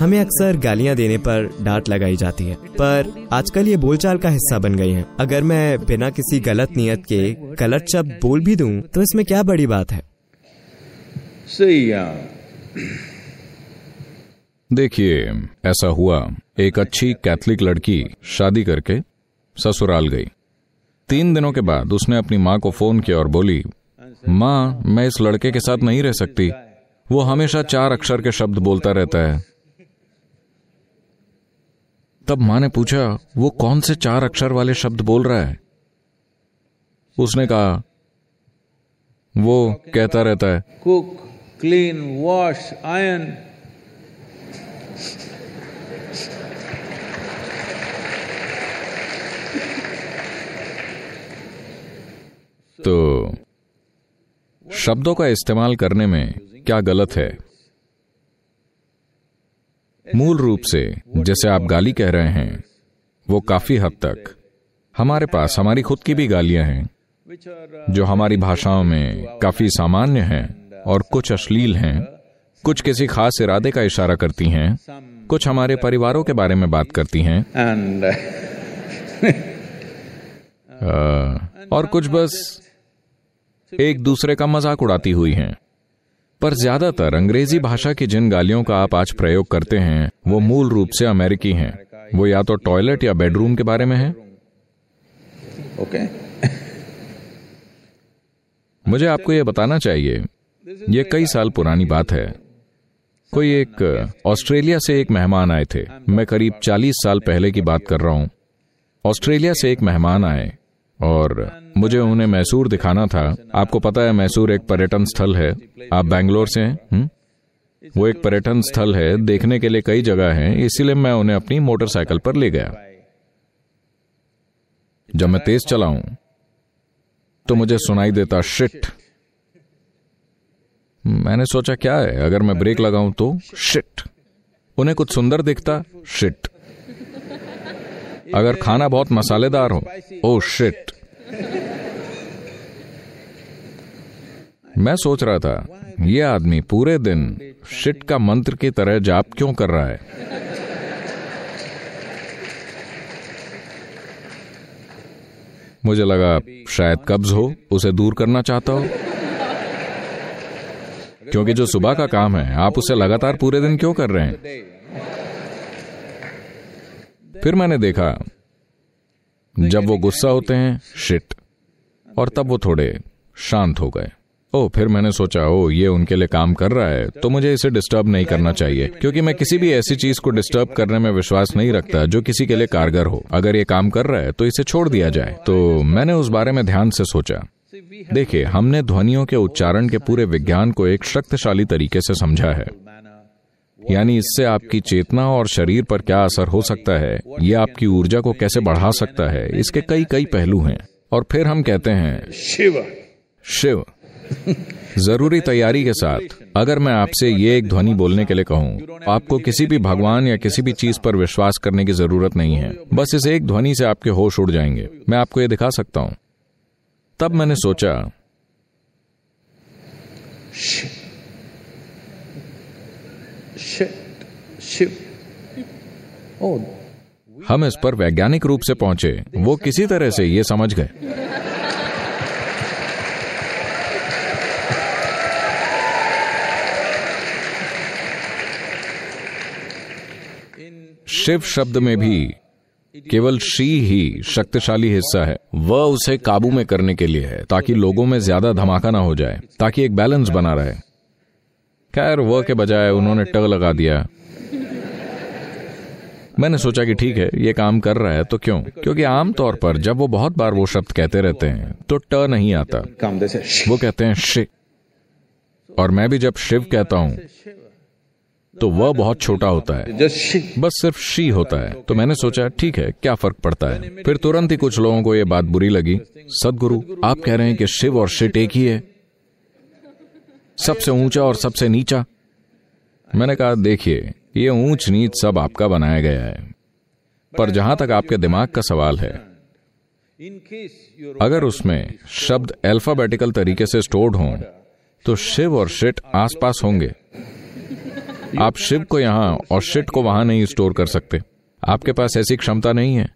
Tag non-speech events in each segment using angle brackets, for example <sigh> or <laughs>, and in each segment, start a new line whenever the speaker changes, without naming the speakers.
हमें अक्सर गालियाँ देने पर डांट लगाई जाती है पर आजकल ये बोलचाल का हिस्सा बन गई हैं। अगर मैं बिना किसी गलत नियत के गलत शब्द बोल भी दूँ तो इसमें क्या बड़ी बात है?
देखिए ऐसा हुआ एक अच्छी कैथलिक लड़की शादी करके ससुराल गई। तीन दिनों के बाद उसने अपनी माँ को फ़ोन किया और बोली माँ मैं इस लड़के के साथ नहीं रह सकती। वो हमेशा चार अक्षर के शब्द बोलता रहता है। तब माँ ने पूछा वो कौन से चार अक्षर वाले शब्द बोल रहा है? उसने कहा वो कहता रहता है
कुक क्लीन वॉश आयन।
तो शब्दों का इस्तेमाल करने में क्या गलत है? मूल रूप से जैसे आप गाली कह रहे हैं वो काफ़ी हद तक हमारे पास हमारी खुद की भी गालियाँ हैं जो हमारी भाषाओं में काफ़ी सामान्य हैं और कुछ अश्लील हैं कुछ किसी खास इरादे का इशारा करती हैं कुछ हमारे परिवारों के बारे में बात करती हैं।
And uh, <laughs>
और कुछ बस एक दूसरे का मज़ाक उड़ाती हुई हैं। पर ज़्यादातर अंग्रेज़ी भाषा की जिन गालियों का आप आज प्रयोग करते हैं वो मूल रूप से अमेरिकी हैं। वो या तो टॉयलेट या बेडरूम के बारे में है।
okay.
मुझे आपको ये बताना चाहिए ये कई साल पुरानी बात है। कोई एक ऑस्ट्रेलिया से एक मेहमान आए थे। मैं करीब 40 साल पहले की बात कर रहा हूँ। ऑस्ट्रेलिया से एक मेहमान आए। और मुझे उन्हें मैसूर दिखाना था। आपको पता है मैसूर एक पर्यटन स्थल है। आप बैंगलोर से हैं हुँ? वो एक पर्यटन स्थल है, देखने के लिए कई जगह हैं, इसीलिए मैं उन्हें अपनी मोटरसाइकिल पर ले गया। जब मैं तेज चलाऊं तो मुझे सुनाई देता, शिट। मैंने सोचा, क्या है? अगर मैं ब्रेक लगाऊँ तो शिट। उन्हें कुछ सुंदर दिखता, शिट। अगर खाना बहुत मसालेदार हो, ओ, शिट। मैं सोच रहा था, ये आदमी पूरे दिन शिट का मंत्र की तरह जाप क्यों कर रहा है? मुझे लगा, शायद कब्ज हो, उसे दूर करना चाहता हो। क्योंकि जो सुबह का काम है, आप उसे लगातार पूरे दिन क्यों कर रहे हैं? फिर मैंने देखा जब वो गुस्सा होते हैं शिट और तब वो थोड़े शांत हो गए। ओ फिर मैंने सोचा ओ ये उनके लिए काम कर रहा है तो मुझे इसे डिस्टर्ब नहीं करना चाहिए, क्योंकि मैं किसी भी ऐसी चीज़ को डिस्टर्ब करने में विश्वास नहीं रखता जो किसी के लिए कारगर हो। अगर ये काम कर रहा है तो इसे छोड़ दिया जाए। तो मैंने उस बारे में ध्यान से सोचा। देखिए, हमने ध्वनियों के उच्चारण के पूरे विज्ञान को एक शक्तिशाली तरीके से समझा है। यानी इससे आपकी चेतना और शरीर पर क्या असर हो सकता है? ये आपकी ऊर्जा को कैसे बढ़ा सकता है? इसके कई कई पहलू हैं। और फिर हम कहते हैं
शिव।
शिव ज़रूरी तैयारी के साथ। अगर मैं आपसे ये एक ध्वनि बोलने के लिए कहूँ आपको किसी भी भगवान या किसी भी चीज़ पर विश्वास करने की ज़रूरत नहीं है। बस इस एक ध्वनि से आपके होश उड़ जाएँगे। मैं आपको ये दिखा सकता हूँ। तब मैंने सोचा हम इस पर वैज्ञानिक रूप से पहुँचे। वो किसी तरह से ये समझ गए। शिव शब्द में भी केवल शी ही शक्तिशाली हिस्सा है। वह उसे काबू में करने के लिए है, ताकि लोगों में ज़्यादा धमाका ना हो जाए, ताकि एक बैलेंस बना रहे। खैर वह के बजाय उन्होंने ट लगा दिया। मैंने सोचा कि ठीक है, ये काम कर रहा है तो क्यों? क्योंकि आमतौर पर जब वो बहुत बार वो शब्द कहते रहते हैं तो ट नहीं आता. वो कहते हैं शिव और मैं भी जब शिव कहता हूँ तो वह बहुत छोटा होता है। बस सिर्फ़ शी होता है। तो मैंने सोचा, ठीक है, क्या फ़र्क पड़ता है? फिर तुरंत ही कुछ लोगों को यह बात बुरी लगी। सदगुरु, आप कह रहे हैं कि शिव और शिट एक ही है? सबसे ऊँचा और सबसे नीचा? मैंने कहा, देखिए, ये ऊंच नीच सब आपका बनाया गया है। पर जहाँ तक आपके दिमाग का सवाल है, अगर उसमें शब्द अल्फाबेटिकल तरीके से स्टोर्ड हों तो शिव और शिट आसपास होंगे। आप शिव को यहाँ और शिट को वहाँ नहीं स्टोर कर सकते। आपके पास ऐसी क्षमता नहीं है।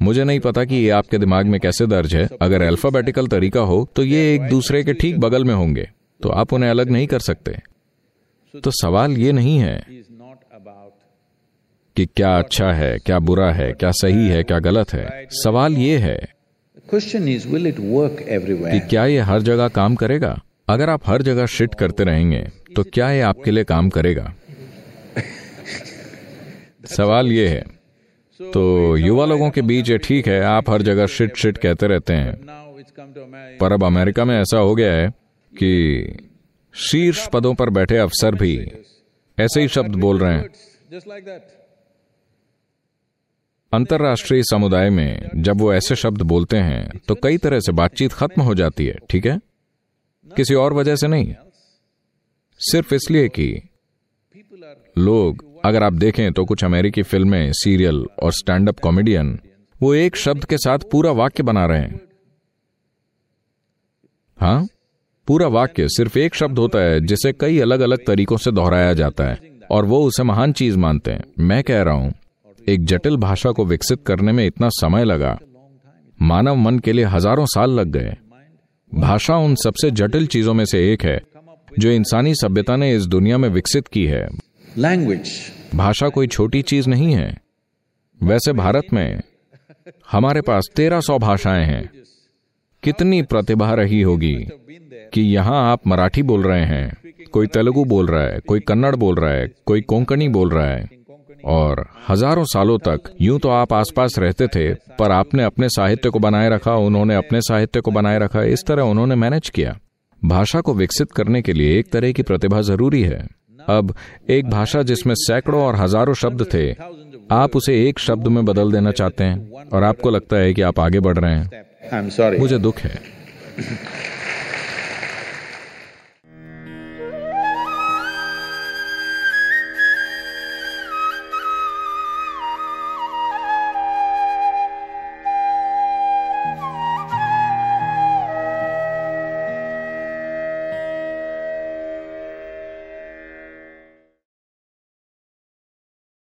मुझे नहीं पता कि ये आपके दिमाग में कैसे दर्ज है। अगर अल्फाबेटिकल तरीका हो तो ये एक दूसरे के ठीक बगल में होंगे। तो आप उन्हें अलग नहीं कर सकते। तो सवाल ये नहीं है कि क्या अच्छा है, क्या बुरा है, क्या सही है, क्या गलत है। सवाल ये है कि क्या ये हर जगह काम करेगा? अगर आप हर जगह शिट करते रहेंगे तो क्या ये आपके लिए काम करेगा? सवाल ये है। तो युवा लोगों के बीच ये ठीक है, आप हर जगह शिट शिट कहते रहते हैं। पर अब अमेरिका में ऐसा हो गया है कि शीर्ष पदों पर बैठे अफसर भी ऐसे ही शब्द बोल रहे हैं। अंतर्राष्ट्रीय समुदाय में जब वो ऐसे शब्द बोलते हैं तो कई तरह से बातचीत खत्म हो जाती है, ठीक है? किसी और वजह से नहीं। सिर्फ़ इसलिए कि लोग, अगर आप देखें तो कुछ अमेरिकी फ़िल्में, सीरियल और स्टैंड अप कॉमेडियन, वो एक शब्द के साथ पूरा वाक्य बना रहे हैं। हाँ? पूरा वाक्य सिर्फ़ एक शब्द होता है जिसे कई अलग अलग तरीकों से दोहराया जाता है और वो उसे महान चीज़ मानते हैं। मैं कह रहा हूँ एक जटिल भाषा को विकसित करने में इतना समय लगा। मानव मन के लिए हज़ारों साल लग गए। भाषा उन सबसे जटिल चीज़ों में से एक है जो इंसानी सभ्यता ने इस दुनिया में विकसित की है।
लैंग्वेज
भाषा कोई छोटी चीज़ नहीं है। वैसे भारत में हमारे पास तेरह सौ भाषाएँ हैं। कितनी प्रतिभा रही होगी। कि यहाँ आप मराठी बोल रहे हैं कोई तेलुगु बोल रहा है कोई कन्नड़ बोल रहा है कोई कोंकणी बोल रहा है। और हज़ारों सालों तक यूँ तो आप आसपास रहते थे पर आपने अपने साहित्य को बनाए रखा उन्होंने अपने साहित्य को बनाए रखा इस तरह उन्होंने मैनेज किया। भाषा को विकसित करने के लिए एक तरह की प्रतिभा ज़रूरी है। अब एक भाषा जिसमें सैकड़ों और हज़ारों शब्द थे आप उसे एक शब्द में बदल देना चाहते हैं और आपको लगता है कि आप आगे बढ़ रहे हैं। मुझे दुख है।